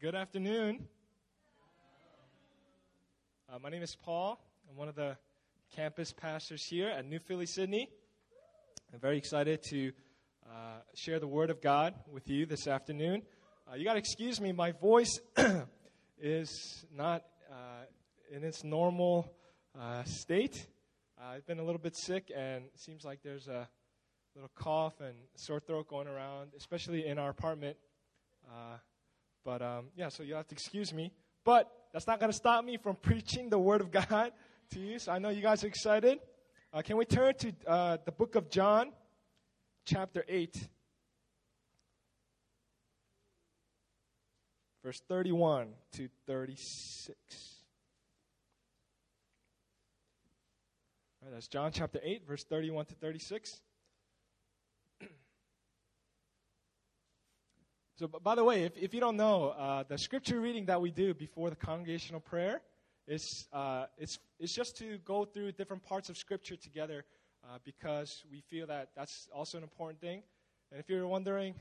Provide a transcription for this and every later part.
good afternoon. Uh, my name is Paul. I'm one of the campus pastors here at New Philly, Sydney. I'm very excited to uh, share the Word of God with you this afternoon. Uh, you got to excuse me, my voice is not uh, in its normal uh, state. Uh, I've been a little bit sick, and it seems like there's a little cough and sore throat going around, especially in our apartment. Uh, but um, yeah, so you'll have to excuse me. But that's not going to stop me from preaching the Word of God to you. So I know you guys are excited. Uh, can we turn to uh, the book of John, chapter 8, verse 31 to 36? All right, that's John chapter 8, verse 31 to 36. So, by the way, if, if you don't know, uh, the scripture reading that we do before the congregational prayer is uh, it's, it's just to go through different parts of scripture together uh, because we feel that that's also an important thing. And if you're wondering,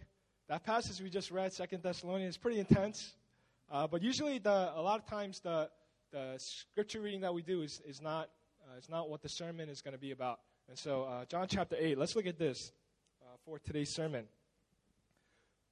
that passage we just read, Second Thessalonians, is pretty intense. Uh, but usually, the, a lot of times, the, the scripture reading that we do is, is, not, uh, is not what the sermon is going to be about. And so, uh, John chapter 8, let's look at this for today's sermon.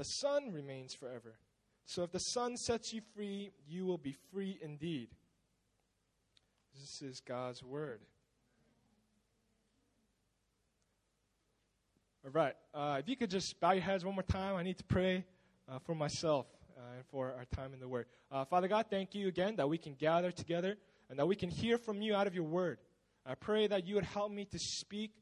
the Son remains forever. So if the Son sets you free, you will be free indeed. This is God's word. All right. Uh, if you could just bow your heads one more time, I need to pray uh, for myself uh, and for our time in the Word. Uh, Father God, thank you again that we can gather together and that we can hear from you out of your Word. I pray that you would help me to speak.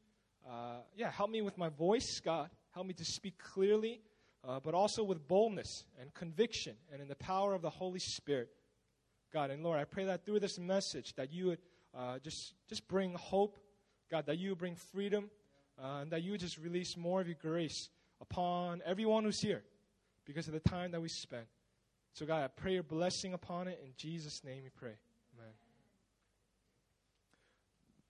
Uh, yeah, help me with my voice, God. Help me to speak clearly uh, but also with boldness and conviction and in the power of the Holy Spirit. God, and Lord, I pray that through this message that you would uh, just, just bring hope, God, that you bring freedom, uh, and that you just release more of your grace upon everyone who's here because of the time that we spent. So, God, I pray your blessing upon it. In Jesus' name we pray.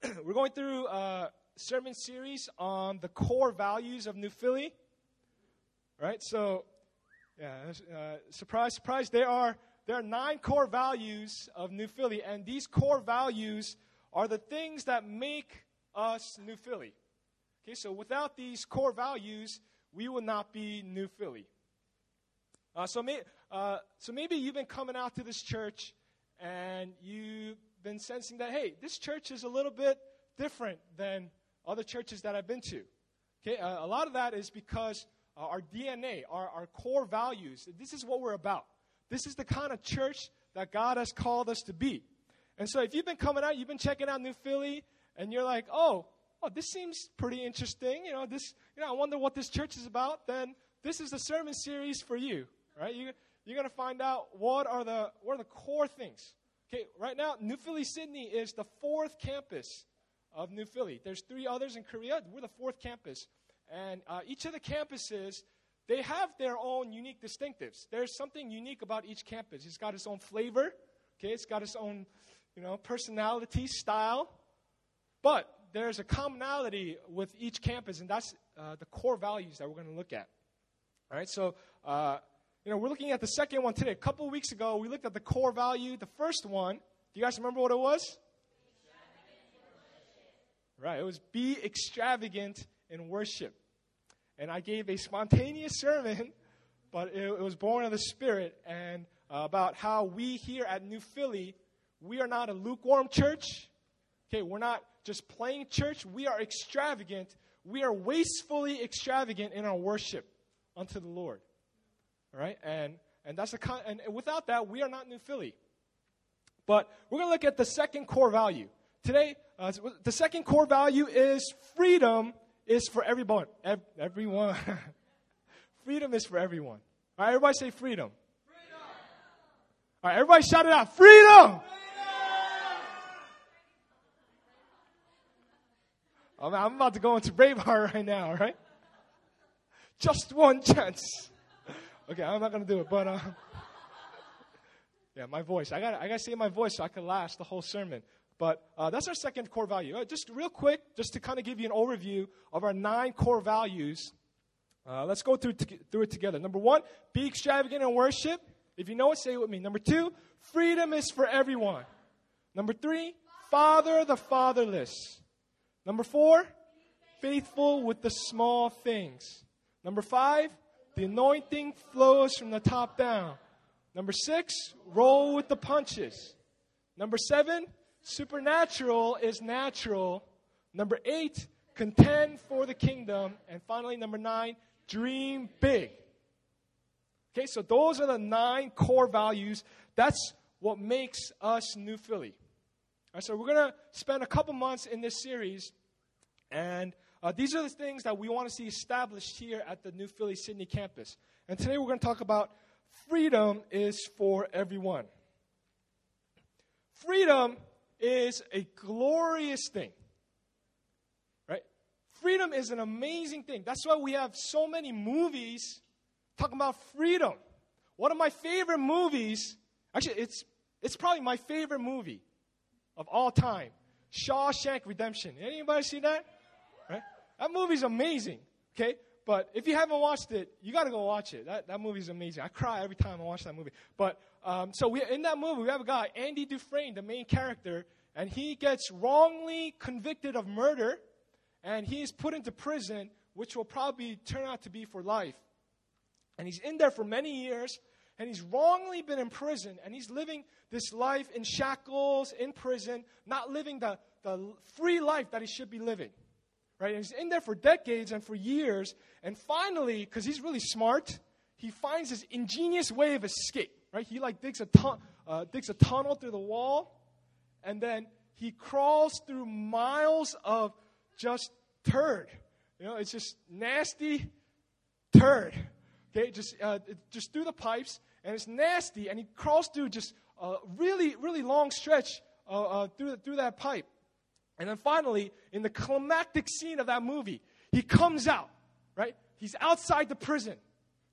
Amen. We're going through a sermon series on the core values of New Philly right? So, yeah, uh, surprise, surprise. There are there are nine core values of New Philly, and these core values are the things that make us New Philly. Okay, so without these core values, we would not be New Philly. Uh, so, may, uh, so maybe you've been coming out to this church and you've been sensing that, hey, this church is a little bit different than other churches that I've been to. Okay, uh, a lot of that is because uh, our DNA, our, our core values. This is what we're about. This is the kind of church that God has called us to be. And so if you've been coming out, you've been checking out New Philly, and you're like, oh, oh, this seems pretty interesting. You know, this, you know, I wonder what this church is about. Then this is the sermon series for you, right? You, you're going to find out what are the what are the core things. Okay, right now, New Philly, Sydney is the fourth campus of New Philly. There's three others in Korea. We're the fourth campus. And uh, each of the campuses, they have their own unique distinctives. There's something unique about each campus. It's got its own flavor, okay? It's got its own, you know, personality, style. But there's a commonality with each campus, and that's uh, the core values that we're going to look at. All right, so, uh, you know, we're looking at the second one today. A couple weeks ago, we looked at the core value. The first one, do you guys remember what it was? Right, it was be extravagant in worship and I gave a spontaneous sermon, but it, it was born of the Spirit, and uh, about how we here at New Philly, we are not a lukewarm church. Okay, we're not just playing church. We are extravagant. We are wastefully extravagant in our worship unto the Lord. All right, and and that's a con- and without that, we are not New Philly. But we're going to look at the second core value today. Uh, the second core value is freedom is for everyone. Ev- everyone. freedom is for everyone. All right, everybody say freedom. freedom. All right, everybody shout it out. Freedom! Man, I'm about to go into Braveheart right now, right? Just one chance. Okay, I'm not gonna do it, but uh, yeah, my voice. I got I got to save my voice so I can last the whole sermon. But uh, that's our second core value. Uh, just real quick, just to kind of give you an overview of our nine core values. Uh, let's go through, t- through it together. Number one, be extravagant in worship. If you know it, say it with me. Number two, freedom is for everyone. Number three, father the fatherless. Number four, faithful with the small things. Number five, the anointing flows from the top down. Number six, roll with the punches. Number seven, supernatural is natural. Number eight, contend for the kingdom. And finally, number nine, dream big. Okay, so those are the nine core values. That's what makes us New Philly. All right, so we're going to spend a couple months in this series, and uh, these are the things that we want to see established here at the New Philly Sydney campus. And today we're going to talk about freedom is for everyone. Freedom is a glorious thing. Right? Freedom is an amazing thing. That's why we have so many movies talking about freedom. One of my favorite movies, actually, it's, it's probably my favorite movie of all time Shawshank Redemption. Anybody see that? Right? That movie's amazing. Okay? But if you haven't watched it, you got to go watch it. That, that is amazing. I cry every time I watch that movie. But um, so we, in that movie, we have a guy, Andy Dufresne, the main character, and he gets wrongly convicted of murder, and he is put into prison, which will probably turn out to be for life. And he's in there for many years, and he's wrongly been in prison, and he's living this life in shackles, in prison, not living the, the free life that he should be living. Right? And he's in there for decades and for years, and finally, because he's really smart, he finds this ingenious way of escape. Right? He like digs a, uh, digs a tunnel through the wall, and then he crawls through miles of just turd. You know, it's just nasty turd. Okay, just uh, just through the pipes, and it's nasty, and he crawls through just a really, really long stretch uh, uh, through through that pipe, and then finally, in the climactic scene of that movie, he comes out. Right, he's outside the prison.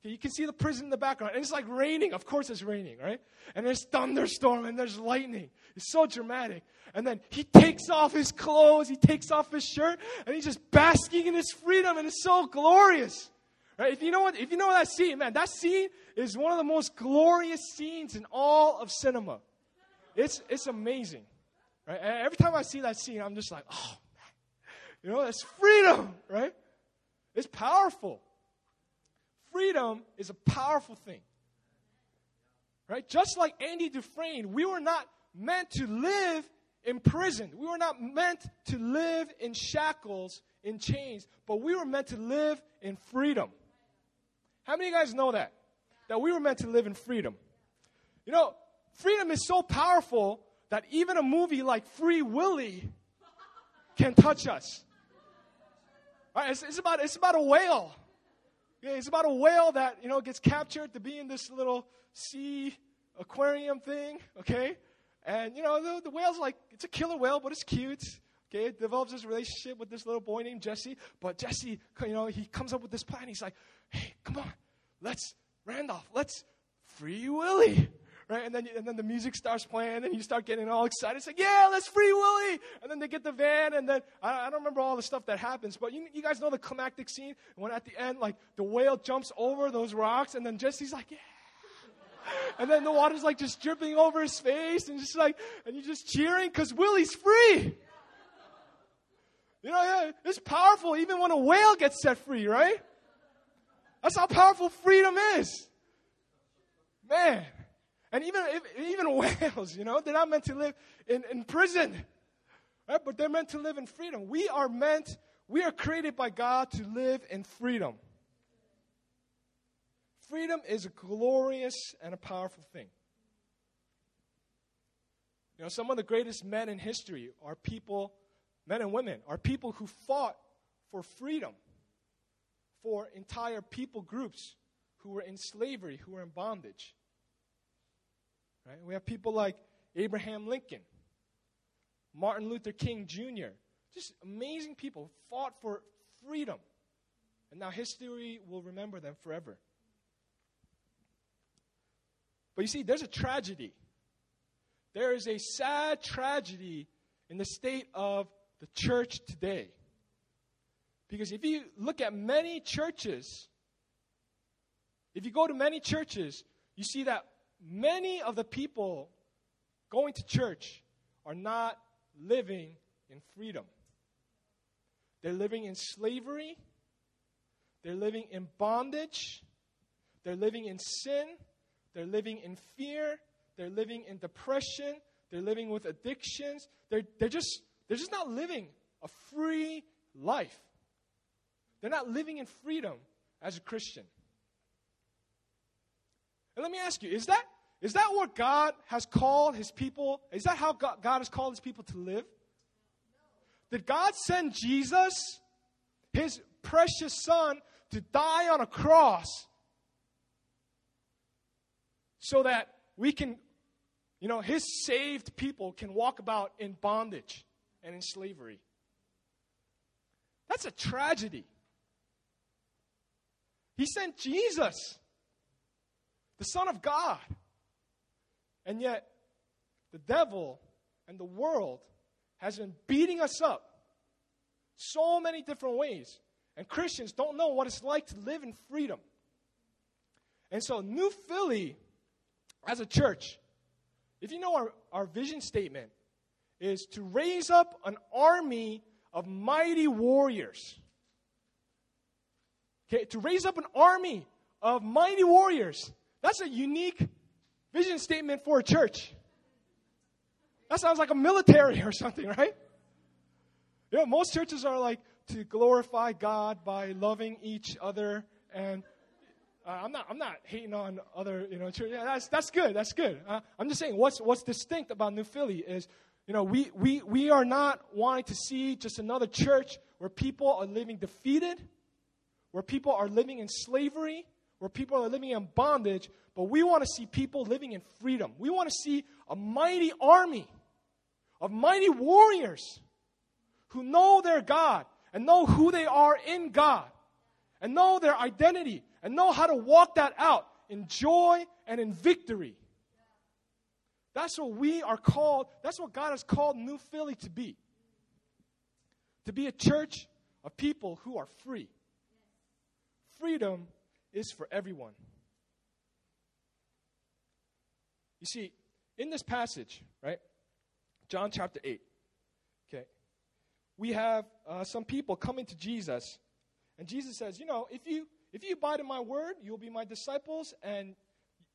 Okay, you can see the prison in the background, and it's like raining. Of course, it's raining, right? And there's thunderstorm, and there's lightning. It's so dramatic. And then he takes off his clothes, he takes off his shirt, and he's just basking in his freedom, and it's so glorious. Right? If you know what, if you know that scene, man, that scene is one of the most glorious scenes in all of cinema. It's it's amazing. Right? And every time I see that scene, I'm just like, oh man. You know, it's freedom, right? It's powerful. Freedom is a powerful thing. Right? Just like Andy Dufresne, we were not meant to live in prison. We were not meant to live in shackles, in chains, but we were meant to live in freedom. How many of you guys know that? That we were meant to live in freedom. You know, freedom is so powerful that even a movie like Free Willy can touch us. Right, it's, it's, about, it's about a whale. It's about a whale that, you know, gets captured to be in this little sea aquarium thing, okay? And, you know, the, the whale's like, it's a killer whale, but it's cute. Okay, it develops this relationship with this little boy named Jesse. But Jesse, you know, he comes up with this plan. He's like, hey, come on, let's, Randolph, let's free Willy. Right? And then, and then the music starts playing, and you start getting all excited. It's like, yeah, let's free Willy! And then they get the van, and then I, I don't remember all the stuff that happens, but you, you guys know the climactic scene when at the end, like, the whale jumps over those rocks, and then Jesse's like, yeah. And then the water's like just dripping over his face, and just like, and you're just cheering because Willy's free. You know, yeah, it's powerful even when a whale gets set free, right? That's how powerful freedom is. Man. And even, even whales, you know, they're not meant to live in, in prison, right? But they're meant to live in freedom. We are meant, we are created by God to live in freedom. Freedom is a glorious and a powerful thing. You know, some of the greatest men in history are people, men and women, are people who fought for freedom for entire people groups who were in slavery, who were in bondage. Right? We have people like Abraham Lincoln, Martin Luther King Jr., just amazing people fought for freedom. And now history will remember them forever. But you see, there's a tragedy. There is a sad tragedy in the state of the church today. Because if you look at many churches, if you go to many churches, you see that many of the people going to church are not living in freedom. They're living in slavery. They're living in bondage. They're living in sin. They're living in fear. They're living in depression. They're living with addictions. They're, they're, just, they're just not living a free life. They're not living in freedom as a Christian. And let me ask you, is that, is that what God has called his people? Is that how God, has called his people to live? Did God send Jesus, his precious son, to die on a cross so that we can, you know, his saved people can walk about in bondage and in slavery? That's a tragedy. He sent Jesus, the Son of God. And yet, the devil and the world has been beating us up so many different ways. And Christians don't know what it's like to live in freedom. And so, New Philly, as a church, if you know our, our vision statement, is to raise up an army of mighty warriors. Okay, to raise up an army of mighty warriors. That's a unique vision statement for a church. That sounds like a military or something, right? You know, most churches are like to glorify God by loving each other and uh, I'm not. I'm not hating on other. You know, church. Yeah, that's that's good. That's good. Uh, I'm just saying what's what's distinct about New Philly is, you know, we we we are not wanting to see just another church where people are living defeated, where people are living in slavery, where people are living in bondage. But we want to see people living in freedom. We want to see a mighty army of mighty warriors who know their God and know who they are in God and know their identity and know how to walk that out in joy and in victory. That's what we are called, that's what God has called New Philly to be. To be a church of people who are free. Freedom is for everyone. You see, in this passage, right? John chapter 8. Okay. We have uh, some people coming to Jesus, and Jesus says, You know, if you if you abide in my word, you'll be my disciples, and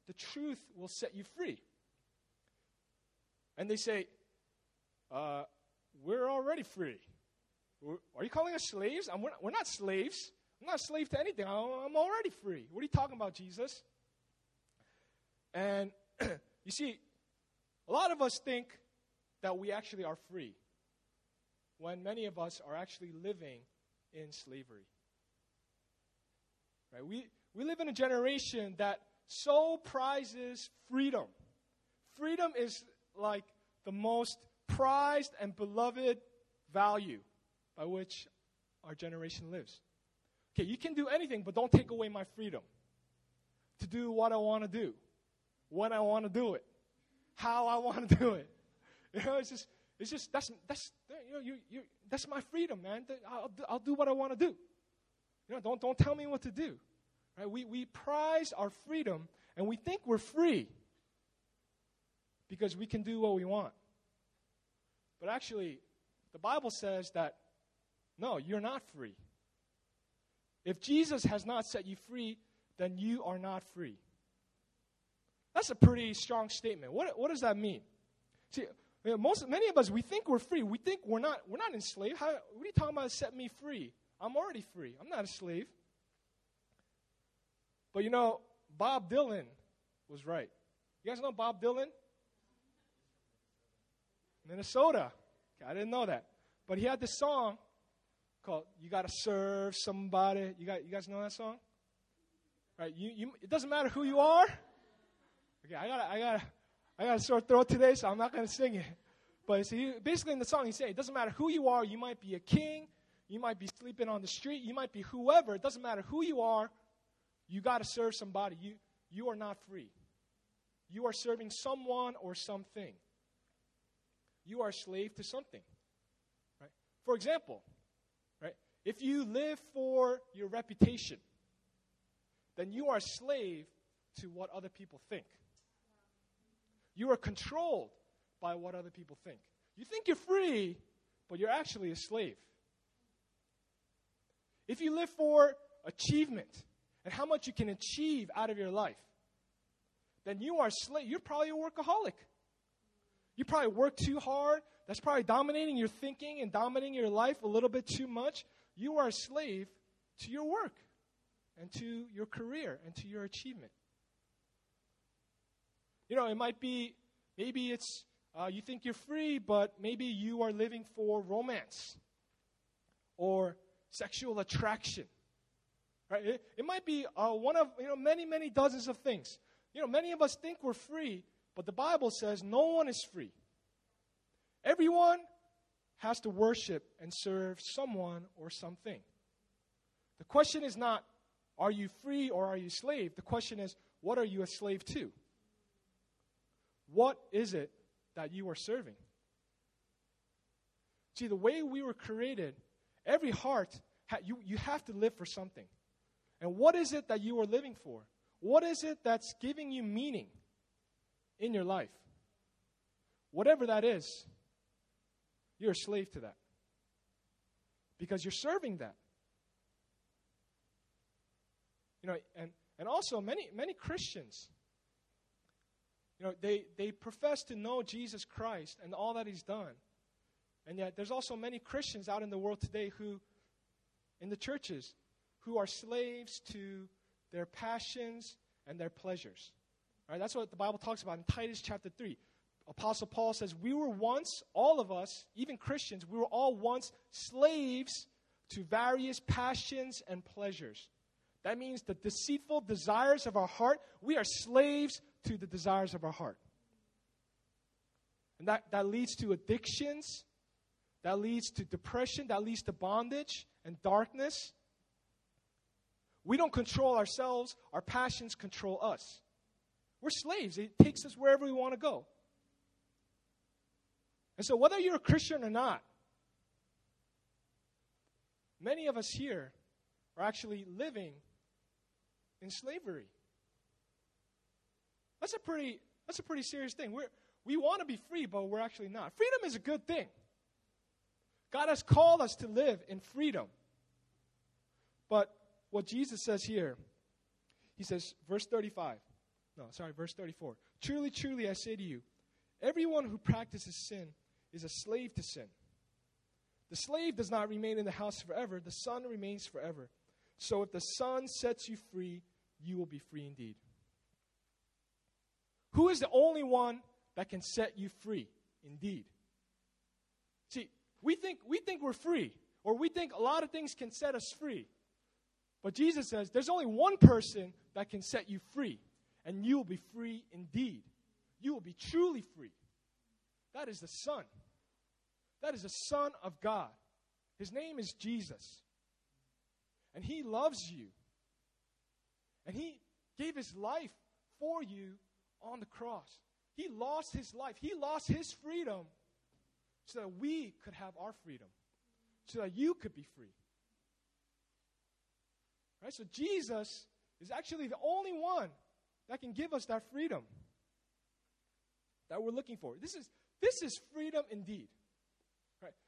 the truth will set you free. And they say, uh, We're already free. are you calling us slaves? We're not slaves. I'm not a slave to anything. I'm already free. What are you talking about, Jesus? And you see, a lot of us think that we actually are free when many of us are actually living in slavery. Right? We, we live in a generation that so prizes freedom. Freedom is like the most prized and beloved value by which our generation lives. Okay, you can do anything, but don't take away my freedom to do what I want to do, when I want to do it, how I want to do it. You know, it's just, it's just that's that's you know, you, you that's my freedom, man. I'll, I'll do what I want to do. You know, don't don't tell me what to do. Right? We we prize our freedom and we think we're free because we can do what we want. But actually, the Bible says that no, you're not free. If Jesus has not set you free, then you are not free. That's a pretty strong statement. What, what does that mean? See, most, many of us, we think we're free. We think we're not, we're not enslaved. How, what are you talking about, set me free? I'm already free. I'm not a slave. But you know, Bob Dylan was right. You guys know Bob Dylan? Minnesota. I didn't know that. But he had this song called "You Gotta Serve Somebody." You got you guys know that song? Right? You, you it doesn't matter who you are. Okay, I gotta I gotta I got a sore throat today, so I'm not going to sing it. But see, basically in the song, he's saying it doesn't matter who you are. You might be a king. You might be sleeping on the street. You might be whoever. It doesn't matter who you are. You got to serve somebody. You, you are not free. You are serving someone or something. You are a slave to something. Right? For example? If you live for your reputation, then you are a slave to what other people think. You are controlled by what other people think. You think you're free, but you're actually a slave. If you live for achievement and how much you can achieve out of your life, then you are slave. You're probably a workaholic. You probably work too hard. That's probably dominating your thinking and dominating your life a little bit too much. You are a slave to your work and to your career and to your achievement. You know, it might be, maybe it's, uh, you think you're free, but maybe you are living for romance or sexual attraction. Right? It, it might be uh, one of, you know, many, many dozens of things. You know, many of us think we're free, but the Bible says no one is free. Everyone has to worship and serve someone or something. The question is not, are you free or are you slave? The question is, what are you a slave to? What is it that you are serving? See, the way we were created, every heart, you, you have to live for something. And what is it that you are living for? What is it that's giving you meaning in your life? Whatever that is, you're a slave to that. Because you're serving that. You know, and, and also many many Christians, you know, they, they profess to know Jesus Christ and all that he's done. And yet there's also many Christians out in the world today who, in the churches, who are slaves to their passions, and their pleasures. All right, that's what the Bible talks about in Titus chapter 3. Apostle Paul says, We were once, all of us, even Christians, we were all once slaves to various passions and pleasures. That means the deceitful desires of our heart, we are slaves to the desires of our heart. And that, that leads to addictions, that leads to depression, that leads to bondage and darkness. We don't control ourselves, our passions control us. We're slaves, it takes us wherever we want to go. And so, whether you're a Christian or not, many of us here are actually living in slavery. That's a pretty, that's a pretty serious thing. We're, we want to be free, but we're actually not. Freedom is a good thing. God has called us to live in freedom. But what Jesus says here. He says, verse 35. No, sorry, verse 34. Truly, truly, I say to you, everyone who practices sin is a slave to sin. The slave does not remain in the house forever, the son remains forever. So if the son sets you free, you will be free indeed. Who is the only one that can set you free indeed? See, we think, we think we're free, or we think a lot of things can set us free. But Jesus says there's only one person that can set you free, and you will be free indeed. You will be truly free. That is the Son. That is a Son of God. His name is Jesus. And He loves you. And He gave His life for you on the cross. He lost His life, He lost His freedom so that we could have our freedom, so that you could be free. Right? So Jesus is actually the only one that can give us that freedom that we're looking for. This is this is freedom indeed.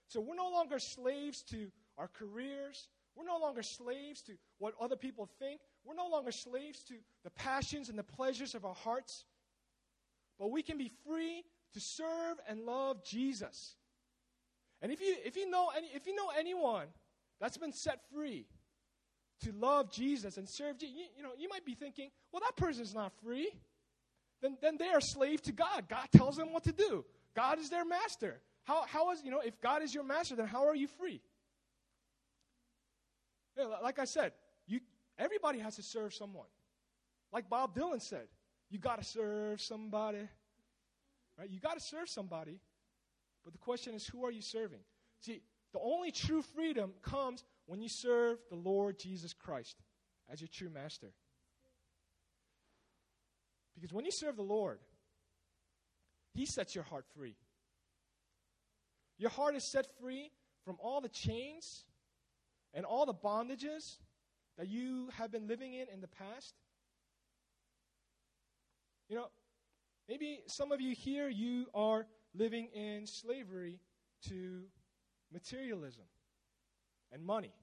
So we're no longer slaves to our careers. We're no longer slaves to what other people think. We're no longer slaves to the passions and the pleasures of our hearts. But we can be free to serve and love Jesus. And if you if you know any if you know anyone that's been set free to love Jesus and serve Jesus, you, you know, you might be thinking, well, that person's not free. Then, then they are slave to God. God tells them what to do. God is their master. How, how is, you know, if God is your master, then how are you free? You know, like I said, you, everybody has to serve someone. Like Bob Dylan said, you got to serve somebody. Right? You got to serve somebody, but the question is, who are you serving? See, the only true freedom comes when you serve the Lord Jesus Christ as your true master. Because when you serve the Lord, He sets your heart free. Your heart is set free from all the chains and all the bondages that you have been living in in the past. You know, maybe some of you here, you are living in slavery to materialism and money.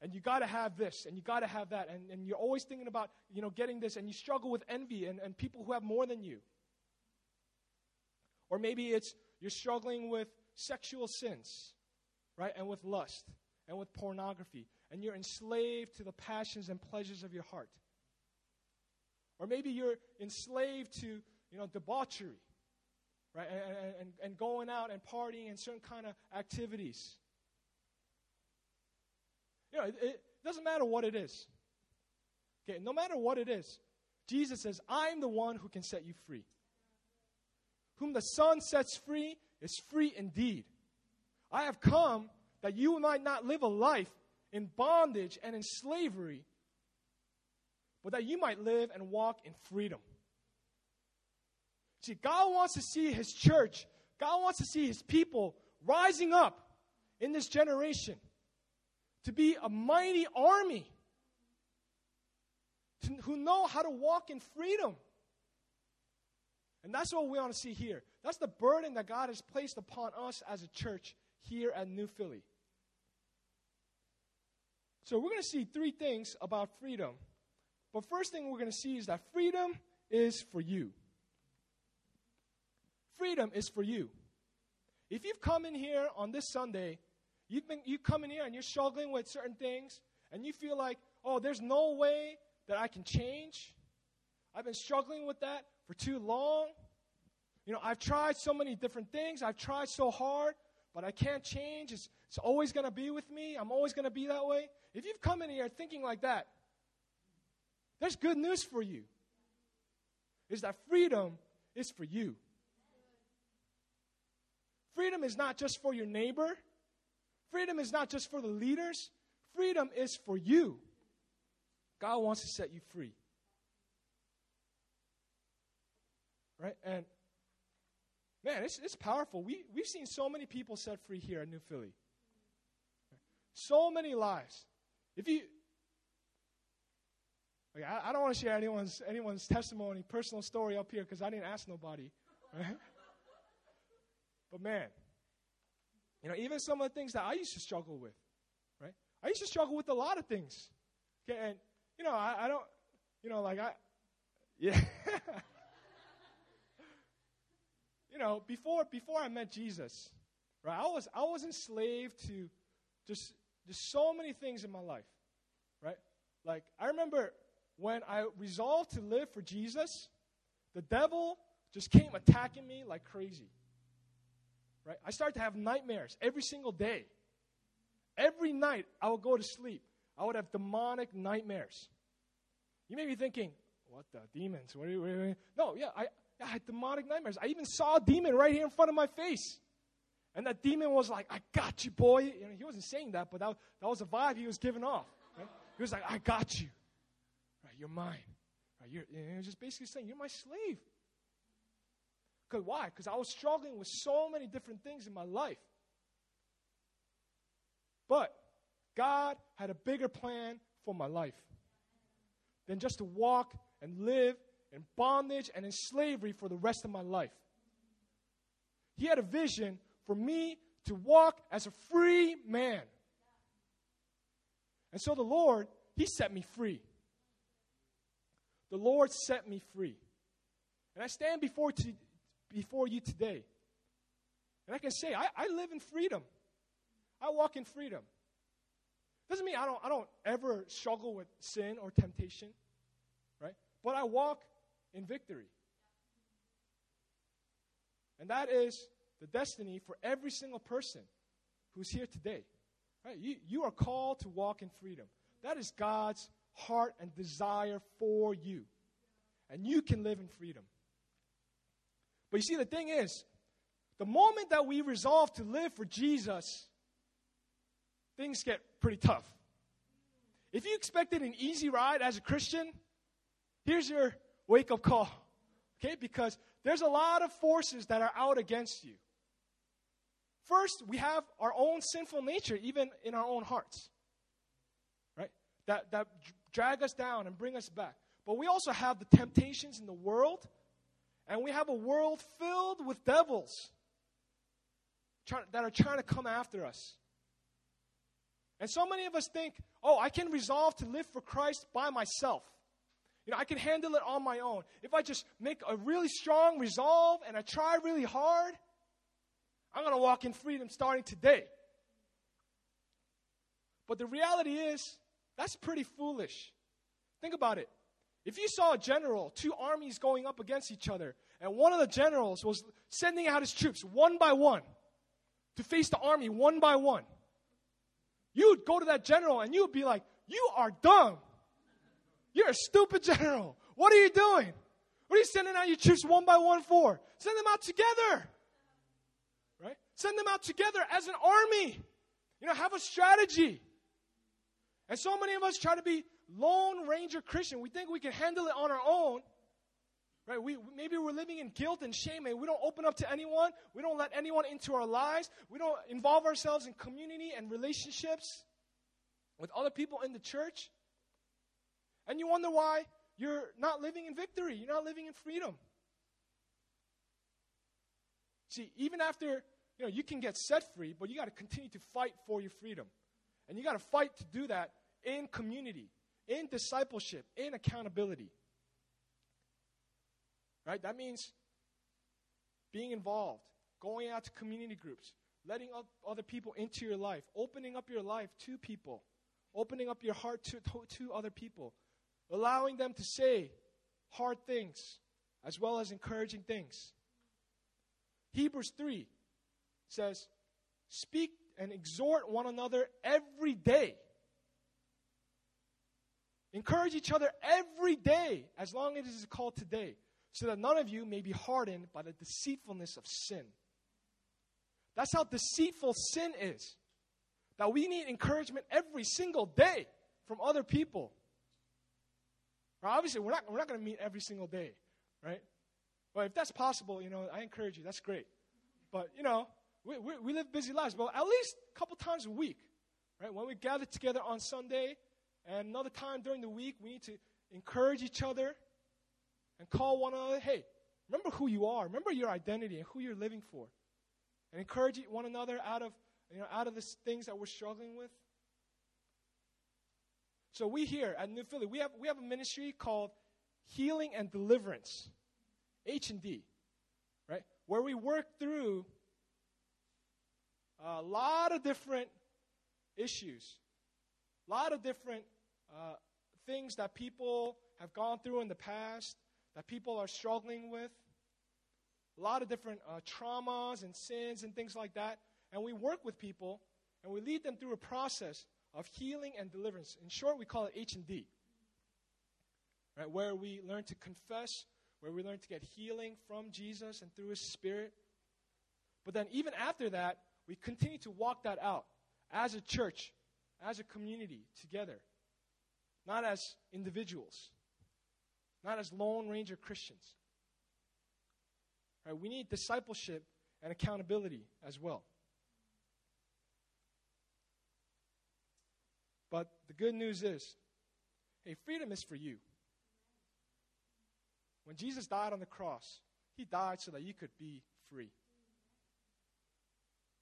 And you got to have this and you got to have that. And, and you're always thinking about, you know, getting this and you struggle with envy and, and people who have more than you. Or maybe it's you're struggling with sexual sins, right? And with lust and with pornography. And you're enslaved to the passions and pleasures of your heart. Or maybe you're enslaved to, you know, debauchery, right? And, and, and going out and partying and certain kind of activities. You know, it, it doesn't matter what it is. Okay, no matter what it is, Jesus says, I'm the one who can set you free. Whom the Son sets free is free indeed. I have come that you might not live a life in bondage and in slavery, but that you might live and walk in freedom. See, God wants to see His church, God wants to see His people rising up in this generation to be a mighty army to, who know how to walk in freedom. And that's what we want to see here. That's the burden that God has placed upon us as a church here at New Philly. So we're going to see three things about freedom. But first thing we're going to see is that freedom is for you. Freedom is for you. If you've come in here on this Sunday, you've been you come in here and you're struggling with certain things and you feel like, "Oh, there's no way that I can change. I've been struggling with that for too long. You know, I've tried so many different things. I've tried so hard, but I can't change. It's, it's always going to be with me. I'm always going to be that way. If you've come in here thinking like that, there's good news for you. Is that freedom is for you. Freedom is not just for your neighbor. Freedom is not just for the leaders. Freedom is for you. God wants to set you free. Right? And man, it's, it's powerful. We, we've seen so many people set free here at New Philly. So many lives. If you, I, I don't want to share anyone's, anyone's testimony, personal story up here because I didn't ask nobody. But man, you know, even some of the things that I used to struggle with, right? I used to struggle with a lot of things. Okay, and you know, I, I don't, you know, like I, yeah. you know, before before I met Jesus, right? I was I was enslaved to just just so many things in my life, right? Like I remember when I resolved to live for Jesus, the devil just came attacking me like crazy. Right? I started to have nightmares every single day. Every night I would go to sleep. I would have demonic nightmares. You may be thinking, what the demons? What are you, what are you? No, yeah, I, I had demonic nightmares. I even saw a demon right here in front of my face. And that demon was like, I got you, boy. You know, he wasn't saying that, but that, that was a vibe he was giving off. Right? He was like, I got you. Right, you're mine. Right, you're, you know, just basically saying, You're my slave. Because why? Because I was struggling with so many different things in my life. But God had a bigger plan for my life than just to walk and live in bondage and in slavery for the rest of my life. He had a vision for me to walk as a free man. And so the Lord, He set me free. The Lord set me free. And I stand before, to, before you today. And I can say, I, I live in freedom. I walk in freedom. Doesn't mean I don't, I don't ever struggle with sin or temptation, right? But I walk in victory. And that is the destiny for every single person who's here today. Right? You, you are called to walk in freedom. That is God's heart and desire for you. And you can live in freedom. But you see, the thing is, the moment that we resolve to live for Jesus, things get pretty tough. If you expected an easy ride as a Christian, here's your wake up call. Okay? Because there's a lot of forces that are out against you. First, we have our own sinful nature, even in our own hearts, right? That, that drag us down and bring us back. But we also have the temptations in the world, and we have a world filled with devils try, that are trying to come after us. And so many of us think, oh, I can resolve to live for Christ by myself. You know, I can handle it on my own. If I just make a really strong resolve and I try really hard, I'm going to walk in freedom starting today. But the reality is, that's pretty foolish. Think about it. If you saw a general, two armies going up against each other, and one of the generals was sending out his troops one by one to face the army one by one, you would go to that general and you would be like, You are dumb. You're a stupid general. What are you doing? What are you sending out your troops one by one for? Send them out together. Right? Send them out together as an army. You know, have a strategy. And so many of us try to be lone ranger Christian. We think we can handle it on our own. Right? We, maybe we're living in guilt and shame and we don't open up to anyone. We don't let anyone into our lives. We don't involve ourselves in community and relationships with other people in the church. And you wonder why you're not living in victory. You're not living in freedom. See, even after, you know, you can get set free, but you got to continue to fight for your freedom. And you got to fight to do that in community, in discipleship, in accountability. Right? That means being involved, going out to community groups, letting other people into your life, opening up your life to people, opening up your heart to, to, to other people, allowing them to say hard things as well as encouraging things. Hebrews 3 says, Speak and exhort one another every day. Encourage each other every day, as long as it is called today, so that none of you may be hardened by the deceitfulness of sin. That's how deceitful sin is. That we need encouragement every single day from other people. Now, obviously, we're not, we're not going to meet every single day, right? But if that's possible, you know, I encourage you. That's great. But, you know, we, we, we live busy lives. But at least a couple times a week, right? When we gather together on Sunday and another time during the week, we need to encourage each other and call one another, hey, remember who you are. Remember your identity and who you're living for. And encourage one another out of, you know, out of the things that we're struggling with. So we here at New Philly, we have, we have a ministry called Healing and Deliverance, H&D, right? Where we work through a lot of different issues, a lot of different uh, things that people have gone through in the past, that people are struggling with, a lot of different uh, traumas and sins and things like that. And we work with people and we lead them through a process of healing and deliverance. In short, we call it H&D. Right, where we learn to confess, where we learn to get healing from Jesus and through his spirit. But then even after that, we continue to walk that out as a church, as a community together, not as individuals not as Lone Ranger Christians. Right, we need discipleship and accountability as well. But the good news is hey, freedom is for you. When Jesus died on the cross, he died so that you could be free.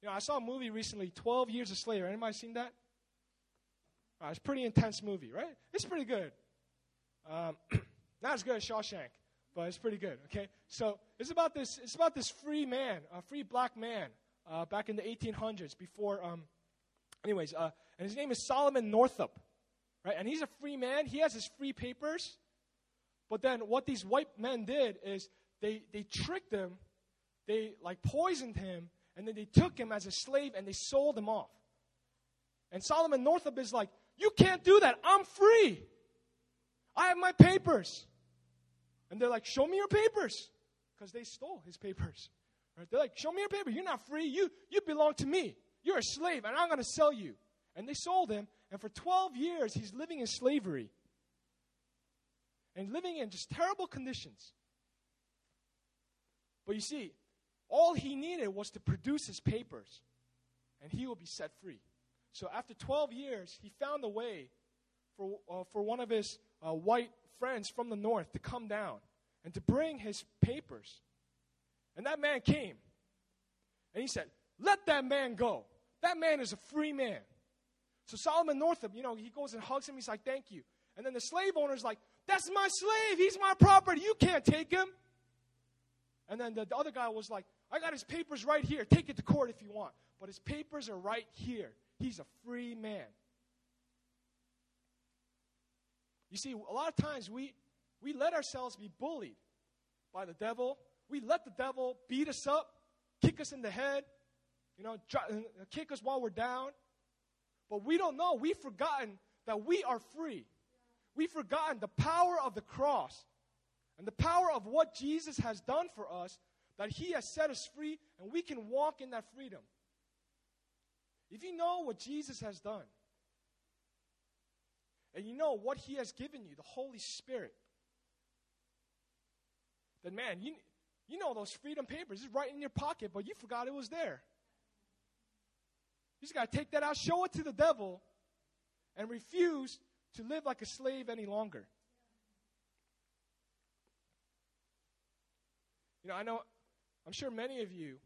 You know, I saw a movie recently, 12 Years a Slave. Anybody seen that? Uh, it's a pretty intense movie, right? It's pretty good. Um, Not as good as Shawshank, but it's pretty good. Okay, so it's about this. It's about this free man, a free black man, uh, back in the 1800s. Before, um, anyways, uh, and his name is Solomon Northup, right? And he's a free man. He has his free papers. But then, what these white men did is they they tricked him, they like poisoned him, and then they took him as a slave and they sold him off. And Solomon Northup is like, "You can't do that. I'm free." I have my papers. And they're like, Show me your papers. because they stole his papers. Right? They're like, Show me your paper. You're not free. You, you belong to me. You're a slave, and I'm going to sell you. And they sold him, and for 12 years, he's living in slavery and living in just terrible conditions. But you see, all he needed was to produce his papers, and he will be set free. So after 12 years, he found a way for, uh, for one of his uh, white friends from the north to come down and to bring his papers. And that man came. And he said, Let that man go. That man is a free man. So Solomon Northup, you know, he goes and hugs him. He's like, Thank you. And then the slave owner's like, That's my slave. He's my property. You can't take him. And then the, the other guy was like, I got his papers right here. Take it to court if you want. But his papers are right here. He's a free man. You see, a lot of times we, we let ourselves be bullied by the devil. We let the devil beat us up, kick us in the head, you know, uh, kick us while we're down. But we don't know. We've forgotten that we are free. We've forgotten the power of the cross and the power of what Jesus has done for us, that He has set us free, and we can walk in that freedom. If you know what Jesus has done, and you know what He has given you, the Holy Spirit, then man, you, you know those freedom papers is right in your pocket, but you forgot it was there. You just got to take that out, show it to the devil, and refuse to live like a slave any longer. You know, I know, I'm sure many of you,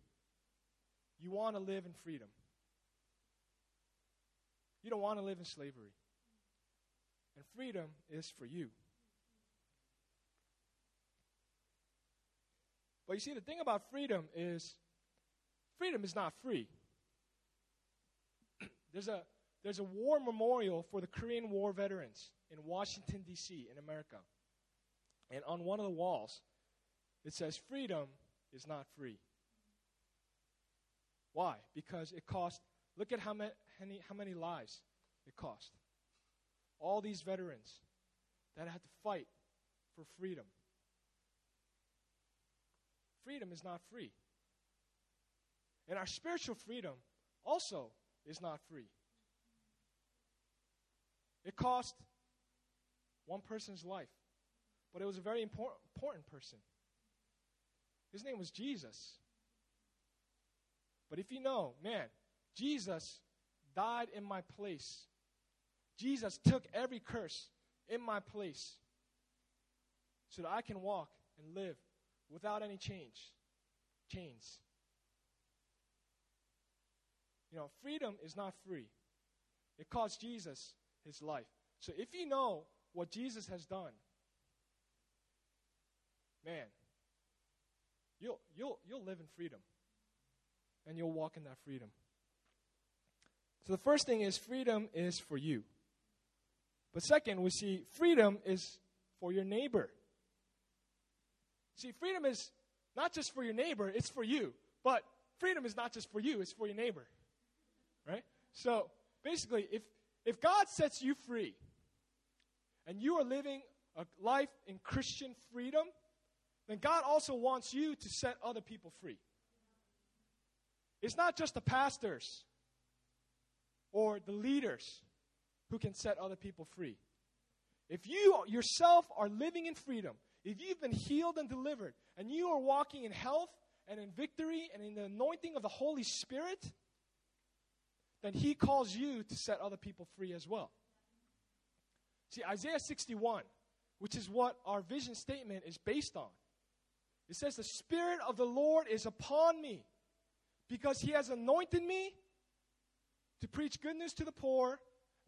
you want to live in freedom. You don't want to live in slavery. And freedom is for you. But you see, the thing about freedom is freedom is not free. There's, a, there's a war memorial for the Korean War veterans in Washington, D.C., in America. And on one of the walls, it says, Freedom is not free. Why? Because it cost, look at how many, how many lives it cost. All these veterans that had to fight for freedom. Freedom is not free. And our spiritual freedom also is not free. It cost one person's life, but it was a very important, important person. His name was Jesus. But if you know, man, Jesus died in my place. Jesus took every curse in my place so that I can walk and live without any change, chains. You know, freedom is not free. It cost Jesus his life. So if you know what Jesus has done, man, you'll, you'll, you'll live in freedom. And you'll walk in that freedom. So the first thing is freedom is for you. But second, we see freedom is for your neighbor. See, freedom is not just for your neighbor, it's for you. But freedom is not just for you, it's for your neighbor. So basically, if, if God sets you free and you are living a life in Christian freedom, then God also wants you to set other people free. It's not just the pastors or the leaders who can set other people free. If you yourself are living in freedom, if you've been healed and delivered, and you are walking in health and in victory and in the anointing of the Holy Spirit, then He calls you to set other people free as well. See, Isaiah 61, which is what our vision statement is based on, it says, The Spirit of the Lord is upon me because He has anointed me to preach good news to the poor.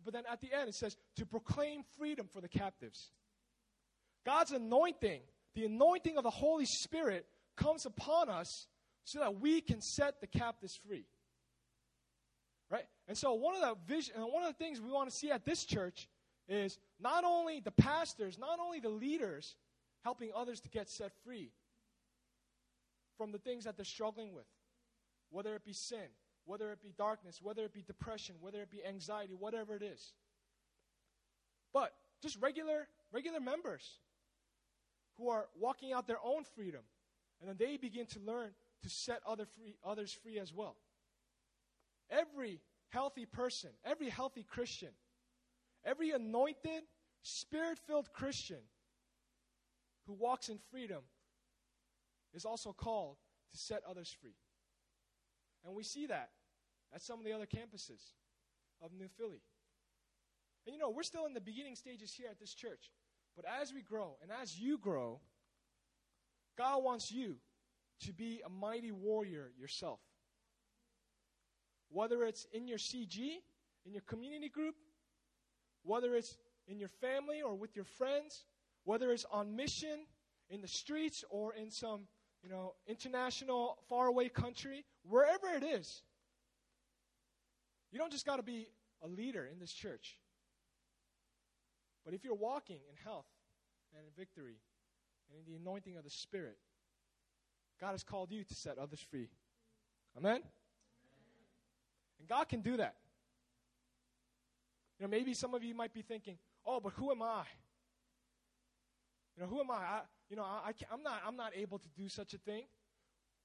But then at the end, it says, To proclaim freedom for the captives. God's anointing, the anointing of the Holy Spirit, comes upon us so that we can set the captives free. Right? And so one of the vision, one of the things we want to see at this church is not only the pastors, not only the leaders helping others to get set free, from the things that they're struggling with, whether it be sin, whether it be darkness, whether it be depression, whether it be anxiety, whatever it is. But just regular regular members who are walking out their own freedom And then they begin to learn to set other free, others free as well. Every healthy person, every healthy Christian, every anointed, spirit filled Christian who walks in freedom is also called to set others free. And we see that at some of the other campuses of New Philly. And you know, we're still in the beginning stages here at this church. But as we grow and as you grow, God wants you to be a mighty warrior yourself. Whether it's in your CG, in your community group, whether it's in your family or with your friends, whether it's on mission in the streets or in some, you know, international faraway country, wherever it is. You don't just got to be a leader in this church. But if you're walking in health and in victory and in the anointing of the Spirit, God has called you to set others free. Amen? And God can do that. You know, maybe some of you might be thinking, oh, but who am I? You know, who am I? I you know, I, I am not, I'm not able to do such a thing.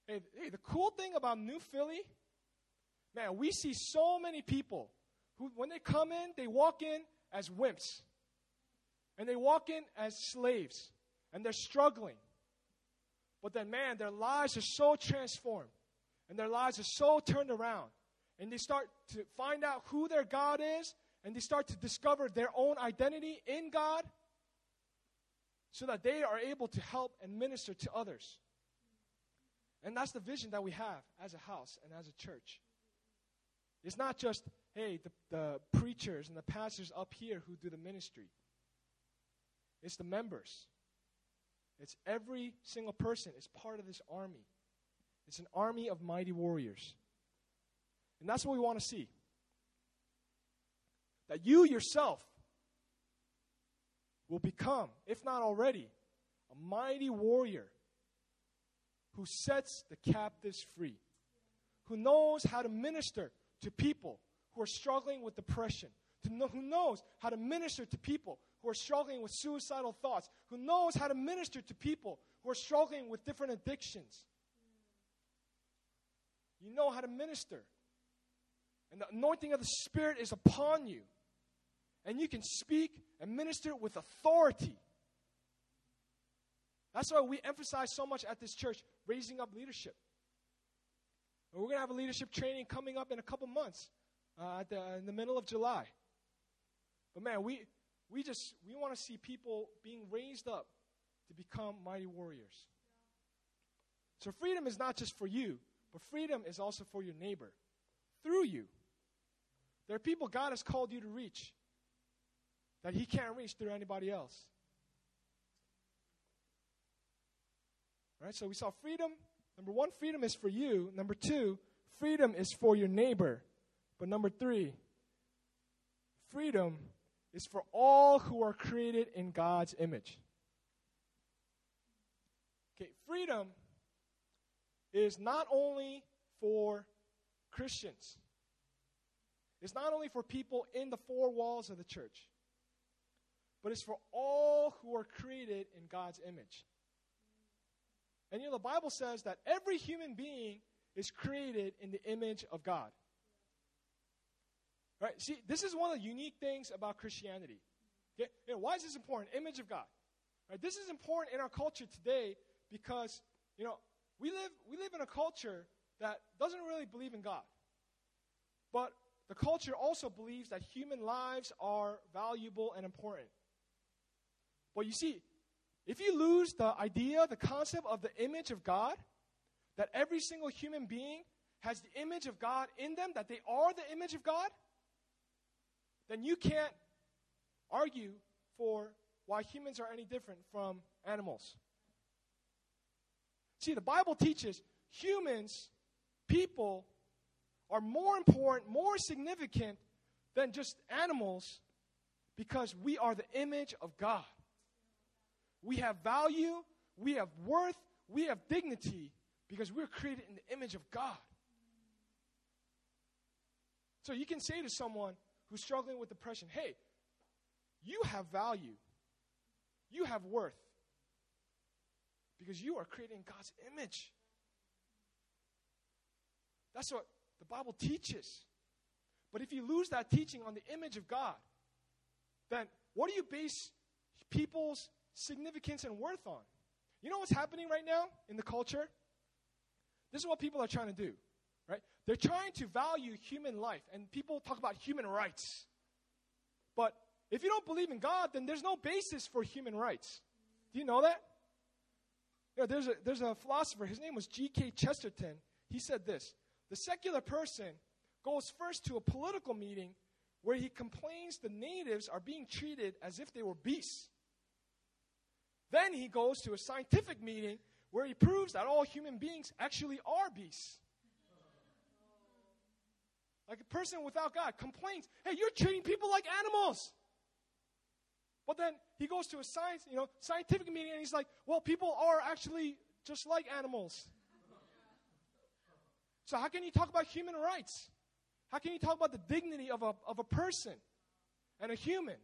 Hey, hey, the cool thing about New Philly, man, we see so many people who, when they come in, they walk in as wimps. And they walk in as slaves. And they're struggling. But then, man, their lives are so transformed. And their lives are so turned around. And they start to find out who their God is. And they start to discover their own identity in God. So that they are able to help and minister to others. And that's the vision that we have as a house and as a church. It's not just, hey, the, the preachers and the pastors up here who do the ministry. It's the members. It's every single person is part of this army. It's an army of mighty warriors. And that's what we want to see. That you yourself will become, if not already, a mighty warrior who sets the captives free, who knows how to minister to people who are struggling with depression, know, who knows how to minister to people who are struggling with suicidal thoughts, who knows how to minister to people who are struggling with different addictions. You know how to minister. And the anointing of the Spirit is upon you. And you can speak and minister with authority. That's why we emphasize so much at this church raising up leadership. And we're going to have a leadership training coming up in a couple months uh, the, in the middle of July. But man, we, we just we want to see people being raised up to become mighty warriors. So freedom is not just for you, but freedom is also for your neighbor through you. There are people God has called you to reach that He can't reach through anybody else. All right, so we saw freedom. Number one, freedom is for you. Number two, freedom is for your neighbor. But number three, freedom is for all who are created in God's image. Okay, freedom is not only for Christians, it's not only for people in the four walls of the church, but it's for all who are created in God's image. And you know, the Bible says that every human being is created in the image of God. Right? See, this is one of the unique things about Christianity. Okay? You know, why is this important? Image of God. Right? This is important in our culture today because, you know, we live, we live in a culture that doesn't really believe in God. But the culture also believes that human lives are valuable and important. But you see, if you lose the idea, the concept of the image of God, that every single human being has the image of God in them, that they are the image of God, then you can't argue for why humans are any different from animals. See, the Bible teaches humans, people, are more important, more significant than just animals because we are the image of God. We have value, we have worth, we have dignity because we're created in the image of God. So you can say to someone, who's struggling with depression, hey, you have value, you have worth. because you are created in God's image. That's what the Bible teaches. But if you lose that teaching on the image of God, then what do you base people's significance and worth on? You know what's happening right now in the culture? This is what people are trying to do, right? They're trying to value human life, and people talk about human rights. But if you don't believe in God, then there's no basis for human rights. Do you know that? You know, there's, a, there's a philosopher, his name was G.K. Chesterton. He said this The secular person goes first to a political meeting where he complains the natives are being treated as if they were beasts. Then he goes to a scientific meeting where he proves that all human beings actually are beasts. Like a person without God complains, hey, you're treating people like animals. But then he goes to a science, you know, scientific meeting and he's like, well, people are actually just like animals. So how can you talk about human rights? How can you talk about the dignity of a, of a person and a human?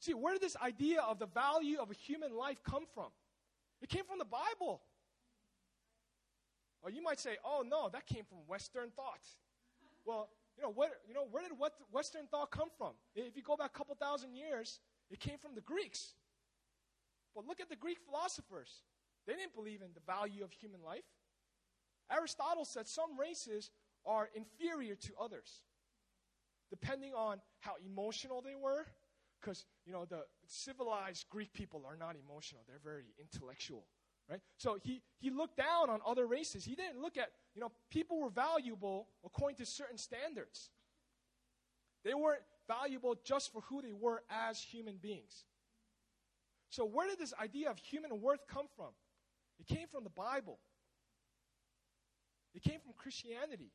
See, where did this idea of the value of a human life come from? It came from the Bible. Or you might say, oh no, that came from Western thought. Well, you know, where, you know, where did what Western thought come from? If you go back a couple thousand years, it came from the Greeks. But look at the Greek philosophers. They didn't believe in the value of human life. Aristotle said some races are inferior to others, depending on how emotional they were. Because, you know, the civilized Greek people are not emotional, they're very intellectual. Right? So he, he looked down on other races. He didn't look at, you know, people were valuable according to certain standards. They weren't valuable just for who they were as human beings. So, where did this idea of human worth come from? It came from the Bible, it came from Christianity.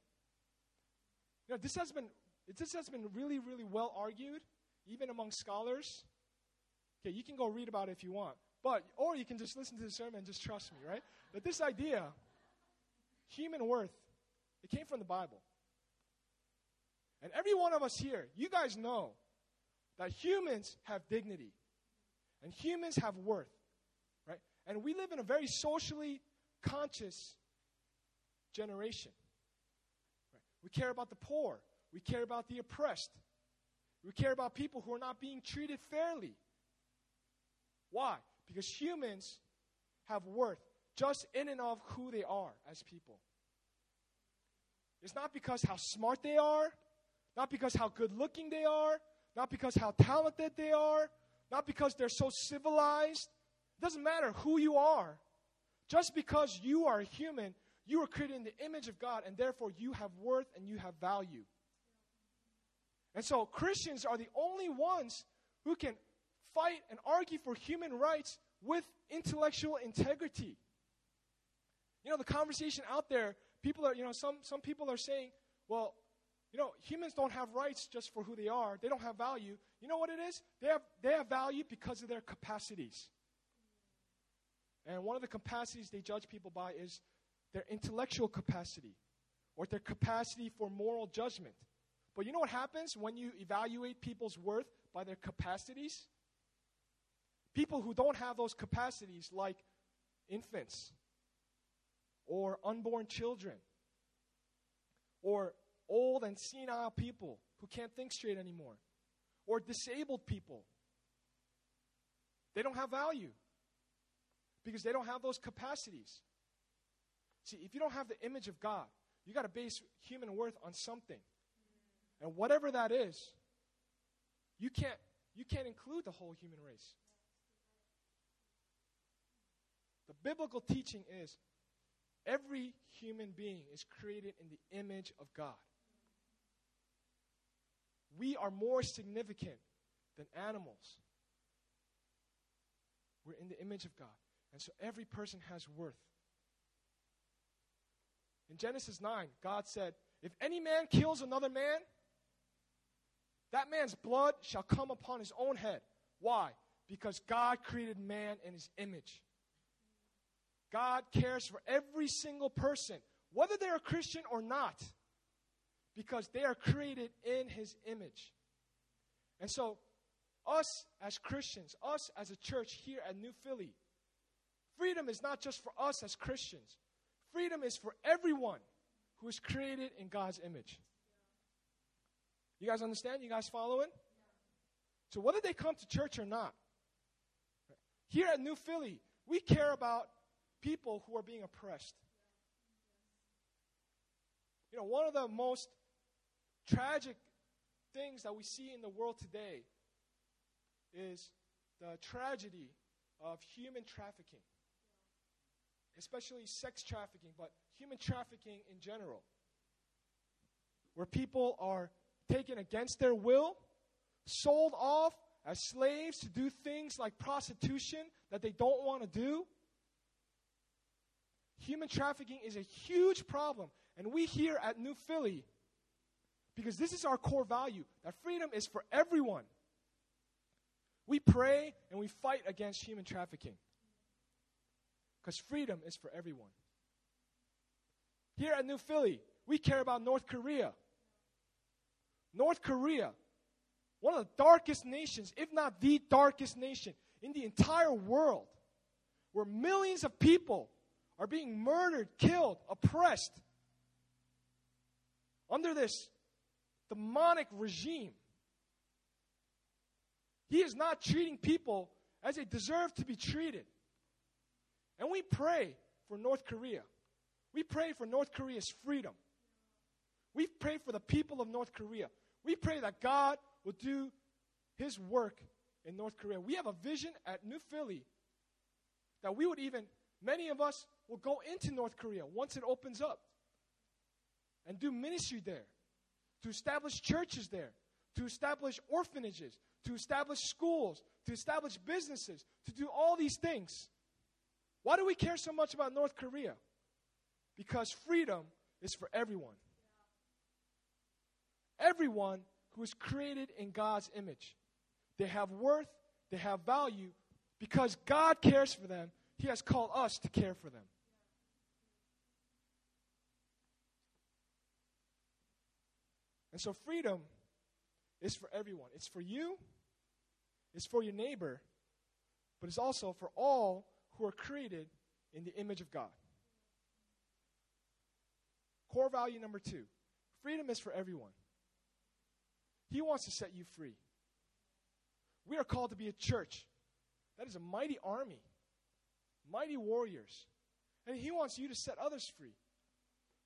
You know, this has been this has been really, really well argued, even among scholars. Okay, you can go read about it if you want. But or you can just listen to the sermon and just trust me, right? But this idea, human worth, it came from the Bible. And every one of us here, you guys know that humans have dignity and humans have worth, right? And we live in a very socially conscious generation. We care about the poor. We care about the oppressed. We care about people who are not being treated fairly. Why? Because humans have worth just in and of who they are as people. It's not because how smart they are, not because how good looking they are, not because how talented they are, not because they're so civilized. It doesn't matter who you are. Just because you are a human you are created in the image of God, and therefore you have worth and you have value. And so Christians are the only ones who can fight and argue for human rights with intellectual integrity. You know, the conversation out there, people are, you know, some, some people are saying, well, you know, humans don't have rights just for who they are. They don't have value. You know what it is? They have, they have value because of their capacities. And one of the capacities they judge people by is their intellectual capacity or their capacity for moral judgment. But you know what happens when you evaluate people's worth by their capacities? People who don't have those capacities, like infants, or unborn children, or old and senile people who can't think straight anymore, or disabled people, they don't have value because they don't have those capacities. See, if you don't have the image of God, you got to base human worth on something. And whatever that is, you can't you can't include the whole human race. The biblical teaching is every human being is created in the image of God. We are more significant than animals. We're in the image of God. And so every person has worth. In Genesis 9, God said, If any man kills another man, that man's blood shall come upon his own head. Why? Because God created man in his image. God cares for every single person, whether they're a Christian or not, because they are created in his image. And so, us as Christians, us as a church here at New Philly, freedom is not just for us as Christians, freedom is for everyone who is created in God's image. You guys understand? You guys following? So, whether they come to church or not, here at New Philly, we care about people who are being oppressed. You know, one of the most tragic things that we see in the world today is the tragedy of human trafficking, especially sex trafficking, but human trafficking in general, where people are taken against their will, sold off as slaves to do things like prostitution that they don't want to do. Human trafficking is a huge problem. And we here at New Philly, because this is our core value, that freedom is for everyone. We pray and we fight against human trafficking. Because freedom is for everyone. Here at New Philly, we care about North Korea. North Korea, one of the darkest nations, if not the darkest nation in the entire world, where millions of people are being murdered, killed, oppressed under this demonic regime. He is not treating people as they deserve to be treated. And we pray for North Korea. We pray for North Korea's freedom. We pray for the people of North Korea. We pray that God will do his work in North Korea. We have a vision at New Philly that we would even, many of us will go into North Korea once it opens up and do ministry there, to establish churches there, to establish orphanages, to establish schools, to establish businesses, to do all these things. Why do we care so much about North Korea? Because freedom is for everyone. Everyone who is created in God's image. They have worth, they have value. Because God cares for them, He has called us to care for them. And so freedom is for everyone. It's for you, it's for your neighbor, but it's also for all who are created in the image of God. Core value number two freedom is for everyone. He wants to set you free. We are called to be a church that is a mighty army, mighty warriors. And He wants you to set others free.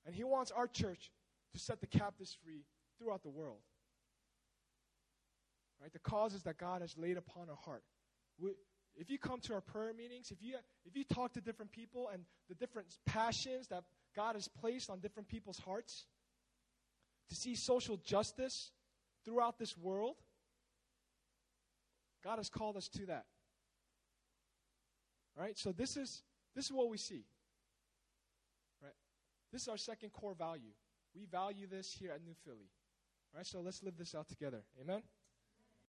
And He wants our church to set the captives free throughout the world. Right? The causes that God has laid upon our heart. We, if you come to our prayer meetings, if you, if you talk to different people and the different passions that God has placed on different people's hearts, to see social justice throughout this world, God has called us to that. Right? So this is this is what we see. Right? This is our second core value. We value this here at New Philly. All right, so let's live this out together. Amen?